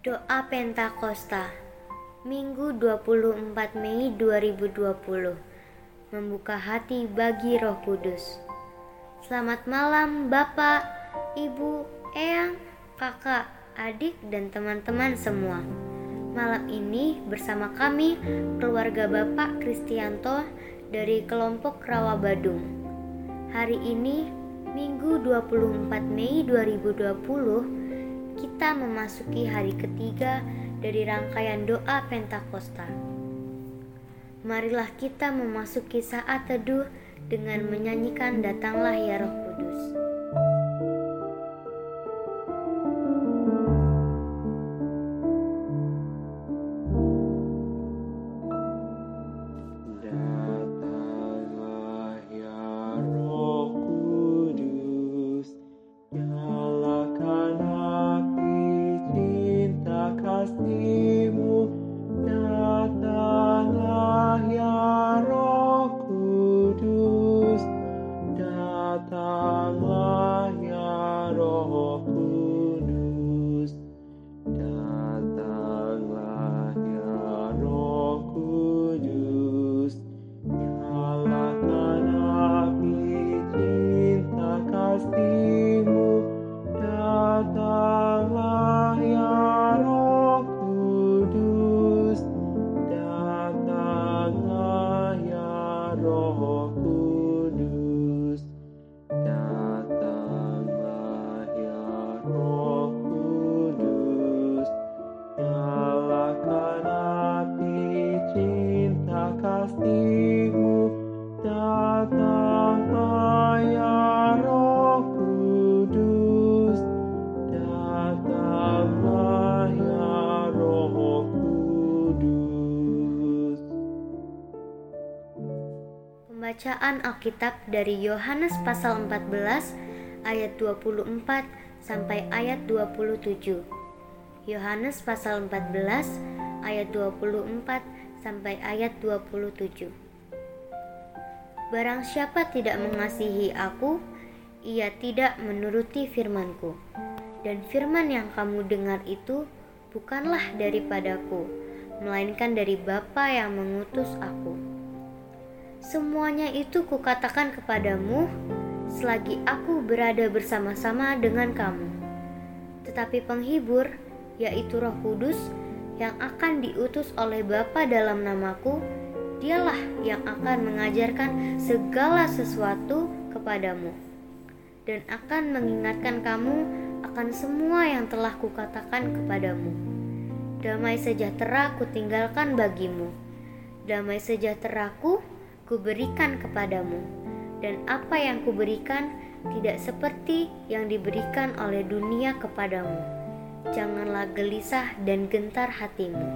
Doa Pentakosta Minggu 24 Mei 2020 Membuka hati bagi roh kudus. Selamat malam Bapak, Ibu, Eyang, Kakak, adik, dan teman-teman semua. Malam ini bersama kami keluarga Bapak Kristianto dari kelompok Rawa Badung. Hari ini Minggu 24 Mei 2020 kita memasuki hari ketiga dari rangkaian doa Pentakosta. Marilah kita memasuki saat teduh dengan menyanyikan Datanglah ya Roh Kudus. Bacaan Alkitab dari Yohanes pasal 14 ayat 24 sampai ayat 27. Yohanes pasal 14 ayat 24 sampai ayat 27. Barang siapa tidak mengasihi aku, ia tidak menuruti firmanku. Dan firman yang kamu dengar itu bukanlah daripadaku, melainkan dari Bapa yang mengutus aku. Semuanya itu kukatakan kepadamu selagi aku berada bersama-sama dengan kamu. Tetapi penghibur, yaitu Roh Kudus, yang akan diutus oleh Bapa dalam namaku, dialah yang akan mengajarkan segala sesuatu kepadamu dan akan mengingatkan kamu akan semua yang telah kukatakan kepadamu. Damai sejahtera kutinggalkan bagimu. Damai sejahteraku kuberikan kepadamu, dan apa yang kuberikan tidak seperti yang diberikan oleh dunia kepadamu. Janganlah gelisah dan gentar hatimu.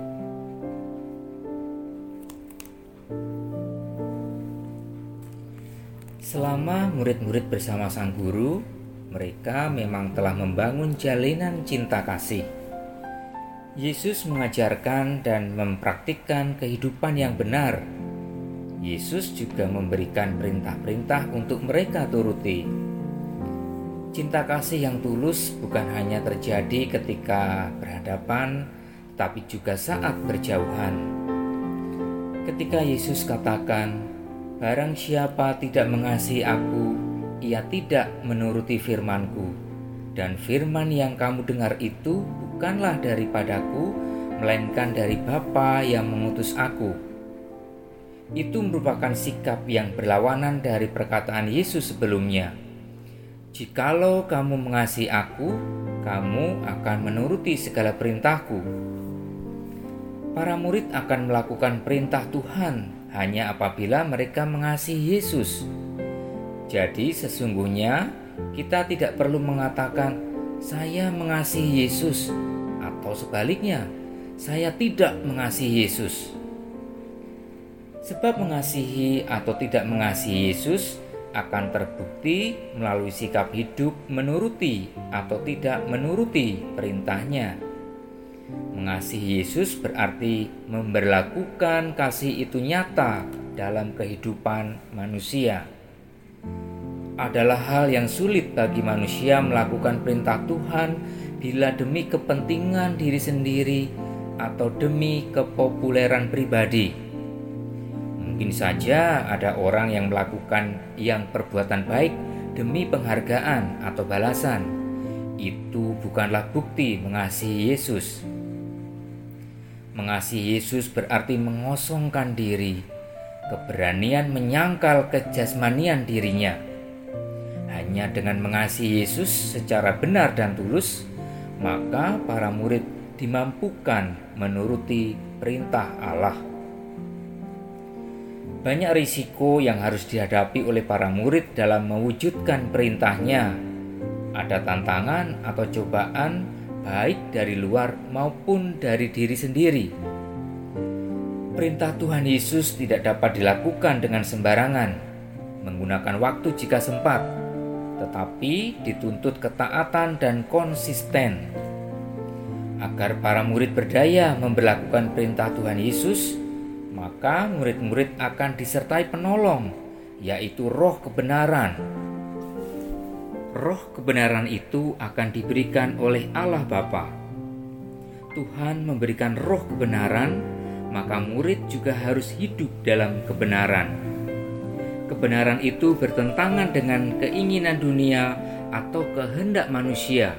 Selama murid-murid bersama sang guru, mereka memang telah membangun jalinan cinta kasih. Yesus mengajarkan dan mempraktikkan kehidupan yang benar Yesus juga memberikan perintah-perintah untuk mereka turuti. Cinta kasih yang tulus bukan hanya terjadi ketika berhadapan, tapi juga saat berjauhan. Ketika Yesus katakan, "Barang siapa tidak mengasihi Aku, ia tidak menuruti firman-Ku, dan firman yang kamu dengar itu bukanlah daripadaku, melainkan dari Bapa yang mengutus Aku." Itu merupakan sikap yang berlawanan dari perkataan Yesus sebelumnya. Jikalau kamu mengasihi aku, kamu akan menuruti segala perintahku. Para murid akan melakukan perintah Tuhan hanya apabila mereka mengasihi Yesus. Jadi sesungguhnya kita tidak perlu mengatakan saya mengasihi Yesus atau sebaliknya saya tidak mengasihi Yesus. Sebab mengasihi atau tidak mengasihi Yesus akan terbukti melalui sikap hidup menuruti atau tidak menuruti perintahnya. Mengasihi Yesus berarti memberlakukan kasih itu nyata dalam kehidupan manusia. Adalah hal yang sulit bagi manusia melakukan perintah Tuhan bila demi kepentingan diri sendiri atau demi kepopuleran pribadi. Mungkin saja ada orang yang melakukan yang perbuatan baik demi penghargaan atau balasan. Itu bukanlah bukti mengasihi Yesus. Mengasihi Yesus berarti mengosongkan diri, keberanian menyangkal kejasmanian dirinya. Hanya dengan mengasihi Yesus secara benar dan tulus, maka para murid dimampukan menuruti perintah Allah. Banyak risiko yang harus dihadapi oleh para murid dalam mewujudkan perintahnya. Ada tantangan atau cobaan baik dari luar maupun dari diri sendiri. Perintah Tuhan Yesus tidak dapat dilakukan dengan sembarangan, menggunakan waktu jika sempat, tetapi dituntut ketaatan dan konsisten agar para murid berdaya memperlakukan perintah Tuhan Yesus, maka murid-murid akan disertai penolong, yaitu roh kebenaran. Roh kebenaran itu akan diberikan oleh Allah Bapa. Tuhan memberikan roh kebenaran, maka murid juga harus hidup dalam kebenaran. Kebenaran itu bertentangan dengan keinginan dunia atau kehendak manusia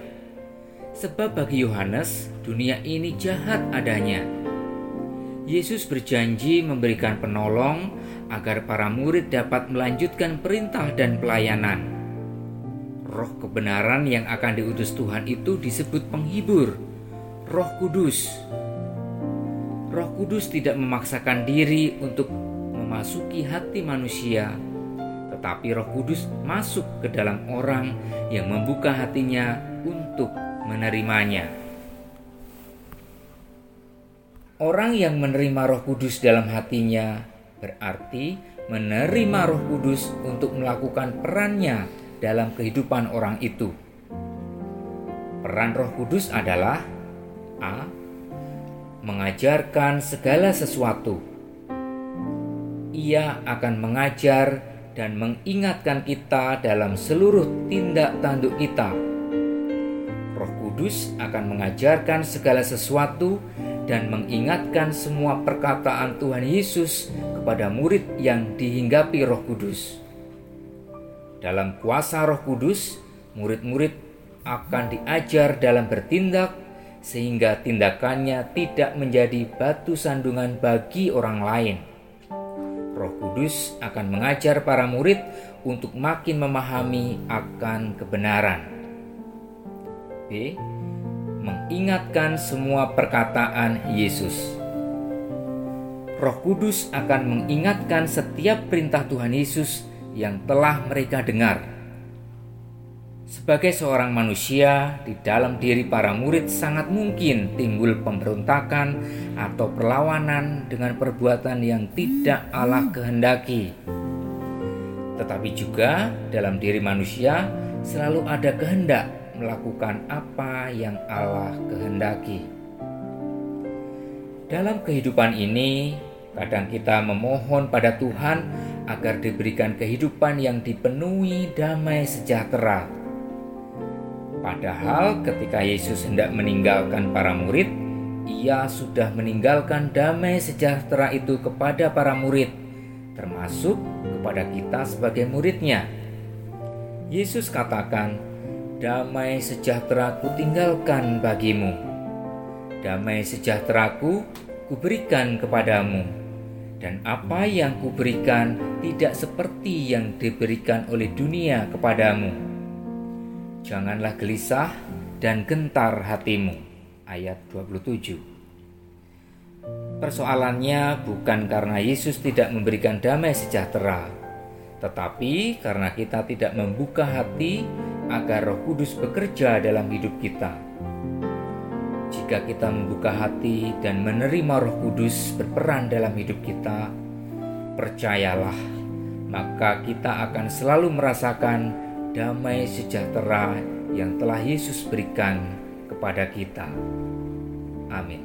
Sebab bagi Yohanes, dunia ini jahat adanya. Yesus berjanji memberikan penolong agar para murid dapat melanjutkan perintah dan pelayanan. Roh kebenaran yang akan diutus Tuhan itu disebut penghibur, Roh Kudus. Roh Kudus tidak memaksakan diri untuk memasuki hati manusia, tetapi Roh Kudus masuk ke dalam orang yang membuka hatinya untuk menerimanya. Orang yang menerima Roh Kudus dalam hatinya berarti menerima Roh Kudus untuk melakukan perannya dalam kehidupan orang itu. Peran Roh Kudus adalah A. Mengajarkan segala sesuatu. Ia akan mengajar dan mengingatkan kita dalam seluruh tindak tanduk kita Kudus akan mengajarkan segala sesuatu dan mengingatkan semua perkataan Tuhan Yesus kepada murid yang dihinggapi Roh Kudus. Dalam kuasa Roh Kudus, murid-murid akan diajar dalam bertindak sehingga tindakannya tidak menjadi batu sandungan bagi orang lain. Roh Kudus akan mengajar para murid untuk makin memahami akan kebenaran. B. Mengingatkan semua perkataan Yesus. Roh Kudus akan mengingatkan setiap perintah Tuhan Yesus yang telah mereka dengar. Sebagai seorang manusia, di dalam diri para murid sangat mungkin timbul pemberontakan atau perlawanan dengan perbuatan yang tidak Allah kehendaki. Tetapi juga dalam diri manusia selalu ada kehendak melakukan apa yang Allah kehendaki. Dalam kehidupan ini, kadang kita memohon pada Tuhan agar diberikan kehidupan yang dipenuhi damai sejahtera. Padahal, ketika Yesus hendak meninggalkan para murid, Ia sudah meninggalkan damai sejahtera itu kepada para murid, termasuk kepada kita sebagai muridnya. Yesus katakan, damai sejahtera ku tinggalkan bagimu. Damai sejahteraku kuberikan kepadamu. Dan apa yang kuberikan tidak seperti yang diberikan oleh dunia kepadamu. Janganlah gelisah dan gentar hatimu. Ayat 27 Persoalannya bukan karena Yesus tidak memberikan damai sejahtera, tetapi karena kita tidak membuka hati agar Roh Kudus bekerja dalam hidup kita. Jika kita membuka hati dan menerima Roh Kudus berperan dalam hidup kita, percayalah, maka kita akan selalu merasakan damai sejahtera yang telah Yesus berikan kepada kita. Amin.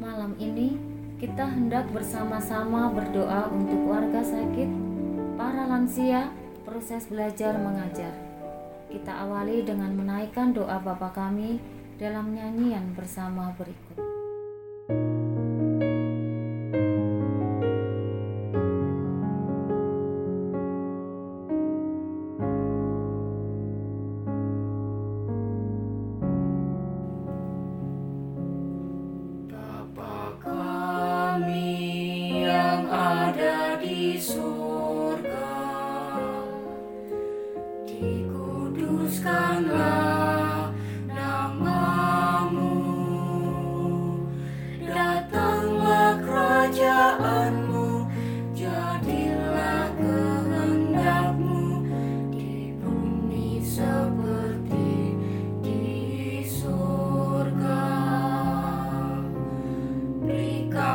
Malam ini kita hendak bersama-sama berdoa untuk warga sakit, para lansia, proses belajar mengajar. Kita awali dengan menaikkan doa Bapa kami dalam nyanyian bersama berikut.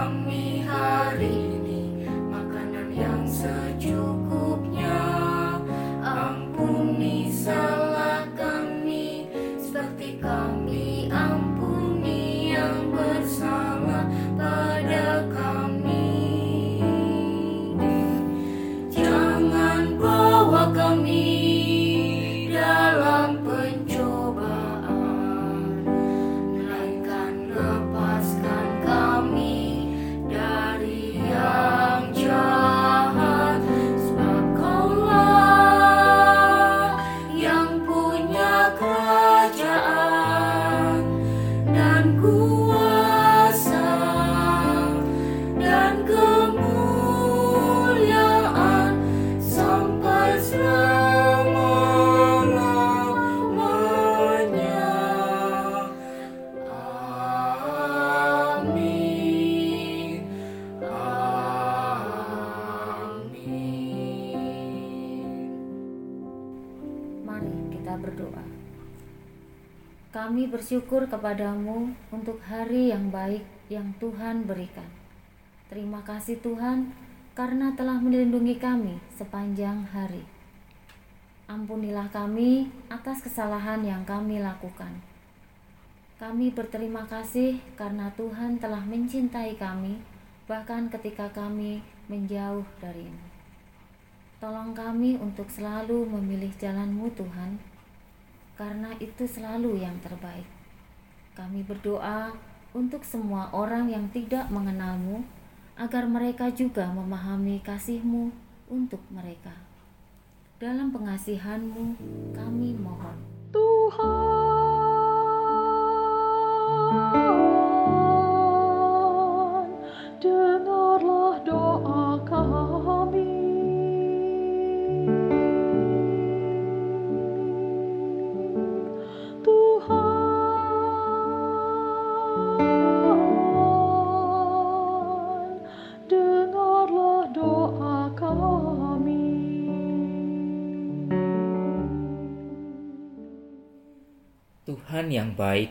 Kami bersyukur kepadamu untuk hari yang baik yang Tuhan berikan. Terima kasih Tuhan karena telah melindungi kami sepanjang hari. Ampunilah kami atas kesalahan yang kami lakukan. Kami berterima kasih karena Tuhan telah mencintai kami bahkan ketika kami menjauh darimu. Tolong kami untuk selalu memilih jalanmu Tuhan karena itu selalu yang terbaik. Kami berdoa untuk semua orang yang tidak mengenalmu, agar mereka juga memahami kasihmu untuk mereka. Dalam pengasihanmu kami mohon. Tuhan. Yang baik,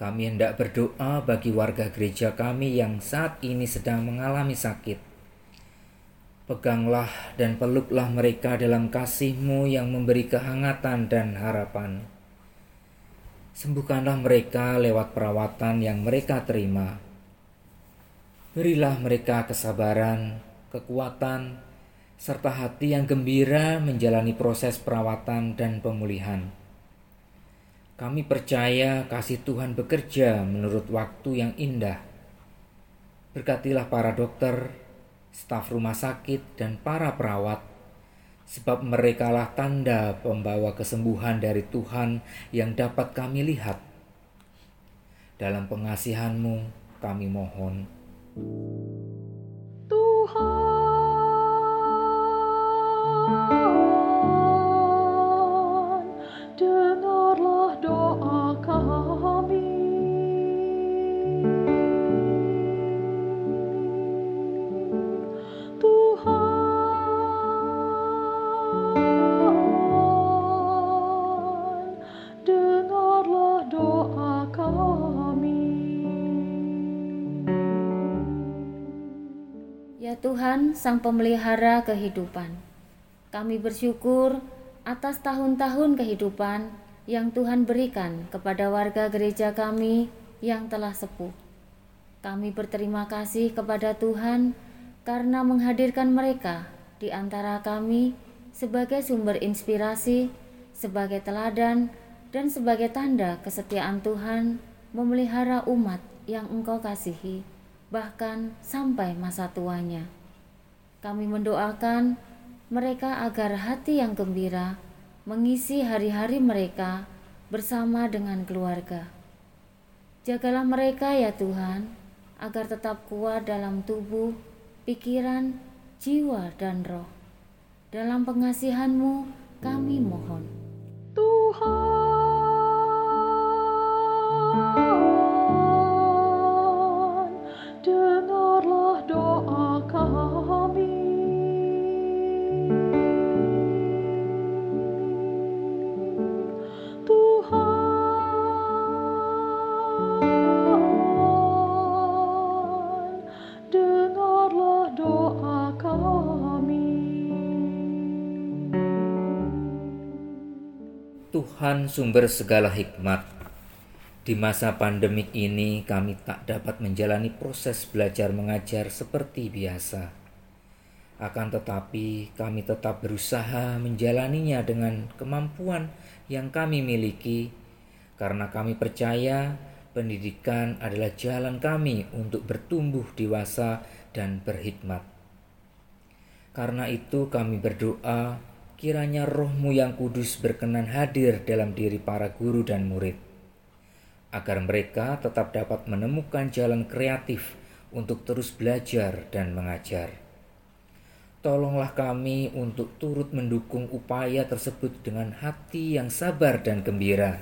kami hendak berdoa bagi warga gereja kami yang saat ini sedang mengalami sakit. Peganglah dan peluklah mereka dalam kasih-Mu yang memberi kehangatan dan harapan. Sembuhkanlah mereka lewat perawatan yang mereka terima. Berilah mereka kesabaran, kekuatan, serta hati yang gembira menjalani proses perawatan dan pemulihan. Kami percaya kasih Tuhan bekerja menurut waktu yang indah. Berkatilah para dokter, staf rumah sakit, dan para perawat, sebab merekalah tanda pembawa kesembuhan dari Tuhan yang dapat kami lihat. Dalam pengasihanmu kami mohon. Tuhan. Tuhan, Sang Pemelihara kehidupan. Kami bersyukur atas tahun-tahun kehidupan yang Tuhan berikan kepada warga gereja kami yang telah sepuh. Kami berterima kasih kepada Tuhan karena menghadirkan mereka di antara kami sebagai sumber inspirasi, sebagai teladan, dan sebagai tanda kesetiaan Tuhan memelihara umat yang Engkau kasihi, bahkan sampai masa tuanya. Kami mendoakan mereka agar hati yang gembira mengisi hari-hari mereka bersama dengan keluarga. Jagalah mereka ya Tuhan, agar tetap kuat dalam tubuh, pikiran, jiwa, dan roh. Dalam pengasihan-Mu kami mohon. Tuhan, Tuhan sumber segala hikmat. Di masa pandemik ini kami tak dapat menjalani proses belajar mengajar seperti biasa. Akan tetapi kami tetap berusaha menjalaninya dengan kemampuan yang kami miliki karena kami percaya pendidikan adalah jalan kami untuk bertumbuh dewasa dan berhikmat. Karena itu kami berdoa kiranya rohmu yang kudus berkenan hadir dalam diri para guru dan murid, agar mereka tetap dapat menemukan jalan kreatif untuk terus belajar dan mengajar. Tolonglah kami untuk turut mendukung upaya tersebut dengan hati yang sabar dan gembira.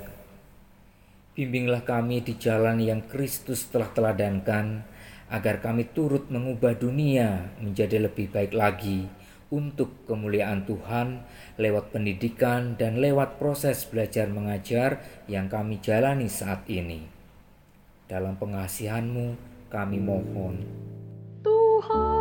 Bimbinglah kami di jalan yang Kristus telah teladankan, agar kami turut mengubah dunia menjadi lebih baik lagi untuk kemuliaan Tuhan lewat pendidikan dan lewat proses belajar mengajar yang kami jalani saat ini. Dalam pengasihanmu kami mohon. Tuhan,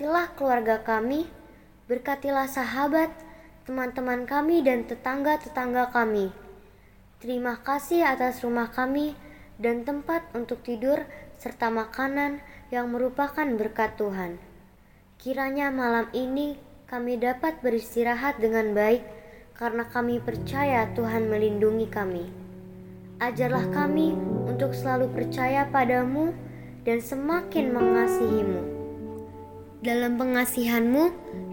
berkatilah keluarga kami, berkatilah sahabat, teman-teman kami, dan tetangga-tetangga kami. Terima kasih atas rumah kami dan tempat untuk tidur, serta makanan yang merupakan berkat Tuhan. Kiranya malam ini kami dapat beristirahat dengan baik, karena kami percaya Tuhan melindungi kami. Ajarlah kami untuk selalu percaya padamu dan semakin mengasihimu. Dalam pengasihanmu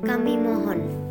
kami mohon.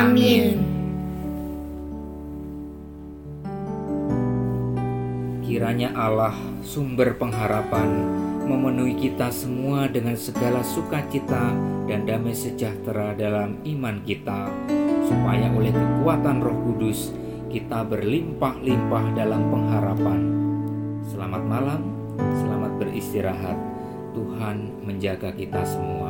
Amin. Kiranya Allah, sumber pengharapan, memenuhi kita semua dengan segala sukacita dan damai sejahtera dalam iman kita, supaya oleh kekuatan Roh Kudus kita berlimpah-limpah dalam pengharapan. Selamat malam, selamat beristirahat. Tuhan menjaga kita semua.